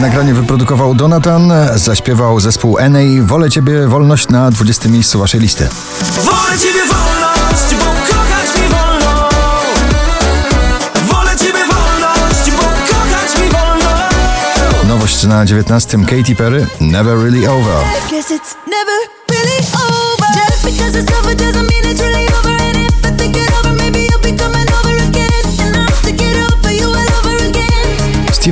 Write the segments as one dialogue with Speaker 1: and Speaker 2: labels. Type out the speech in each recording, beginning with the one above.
Speaker 1: Nagranie wyprodukował Donatan, zaśpiewał zespół NA Wolę Ciebie Wolność na 20 miejscu waszej listy.
Speaker 2: Wolę Ciebie wolność, bo kochać mi wolno Wolę Ciebie wolność, bo kochać mi wolno
Speaker 1: Nowość na 19 Katy Perry Never Really Over.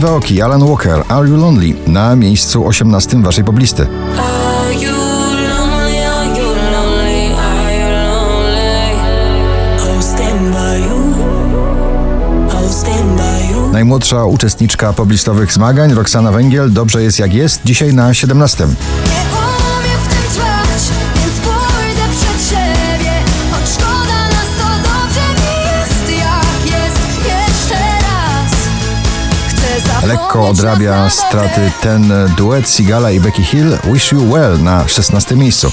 Speaker 1: Aoki, Alan Walker, Are You Lonely? Na miejscu 18 waszej poblisty. Najmłodsza uczestniczka poblistowych zmagań, Roxana Węgiel, Dobrze jest jak jest, dzisiaj na 17. Lekko odrabia straty ten duet Sigala i Becky Hill Wish You Well na 16 miejscu.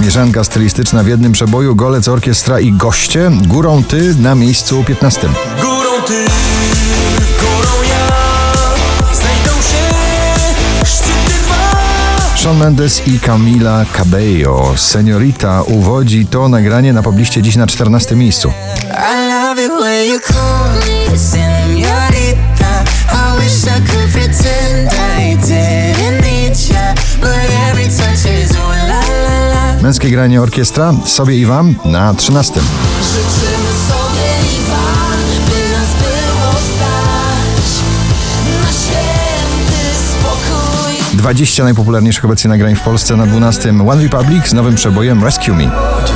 Speaker 1: Mieszanka stylistyczna w jednym przeboju, golec orkiestra i goście, górą ty na miejscu 15.
Speaker 2: Górą Ty,
Speaker 1: Shawn Mendes i Camila Cabello, Seniorita uwodzi to nagranie na pobliście dziś na 14 miejscu. Męskie granie orkiestra sobie i wam na 13. 20 najpopularniejszych obecnie nagrań w Polsce na 12. One Republic z nowym przebojem Rescue Me.
Speaker 3: To?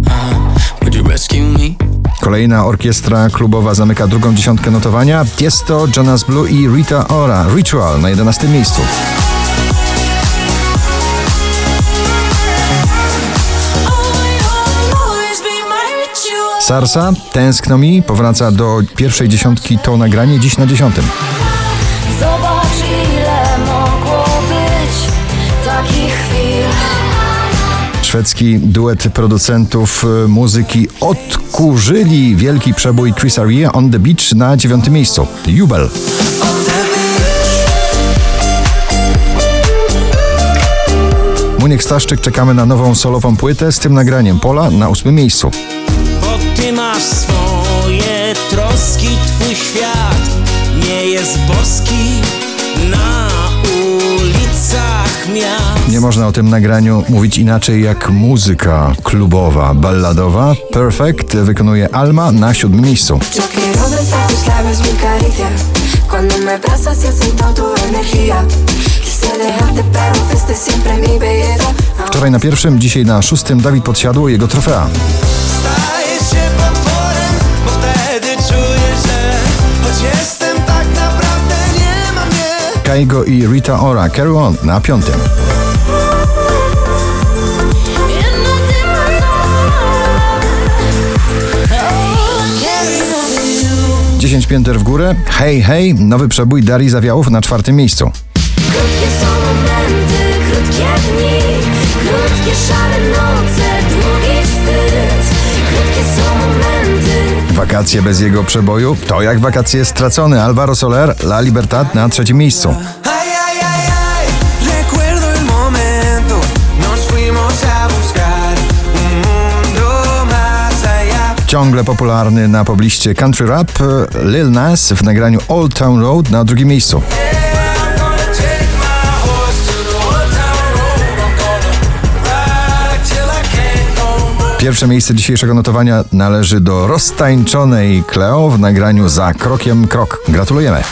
Speaker 3: Uh-huh. Rescue me?
Speaker 1: Kolejna orkiestra klubowa zamyka drugą dziesiątkę notowania. Tiesto, Jonas Blue i Rita Ora. Ritual na 11 miejscu. Sarsa, Tęskno mi powraca do pierwszej dziesiątki to nagranie dziś na dziesiątym.
Speaker 4: Zobacz ile mogło być takich chwil.
Speaker 1: Szwedzki duet producentów y, muzyki odkurzyli wielki przebój Chris Aria on the Beach na dziewiątym miejscu. Jubel. Muniek Staszczyk czekamy na nową solową płytę z tym nagraniem Pola na ósmym miejscu.
Speaker 2: Ty masz swoje troski Twój świat nie jest boski Na ulicach miast
Speaker 1: Nie można o tym nagraniu mówić inaczej jak muzyka klubowa, balladowa. Perfect wykonuje Alma na siódmym miejscu.
Speaker 5: Cuando me abrazas y siento tu energía.
Speaker 1: Wczoraj na pierwszym, dzisiaj na szóstym Dawid Podsiadło jego trofea. Kaigo i Rita Ora Carry On na piątym. 10 pięter w górę. Hej, hej, nowy przebój Darii Zawiałów na czwartym miejscu.
Speaker 4: Krótkie są momenty, krótkie dni, krótkie szare noce,
Speaker 1: Wakacje bez jego przeboju to jak wakacje stracone. Alvaro Soler, La Libertad na trzecim miejscu. Ciągle popularny na pobliście country rap Lil Nas w nagraniu Old Town Road na drugim miejscu. Pierwsze miejsce dzisiejszego notowania należy do roztańczonej Cleo w nagraniu Za krokiem krok. Gratulujemy.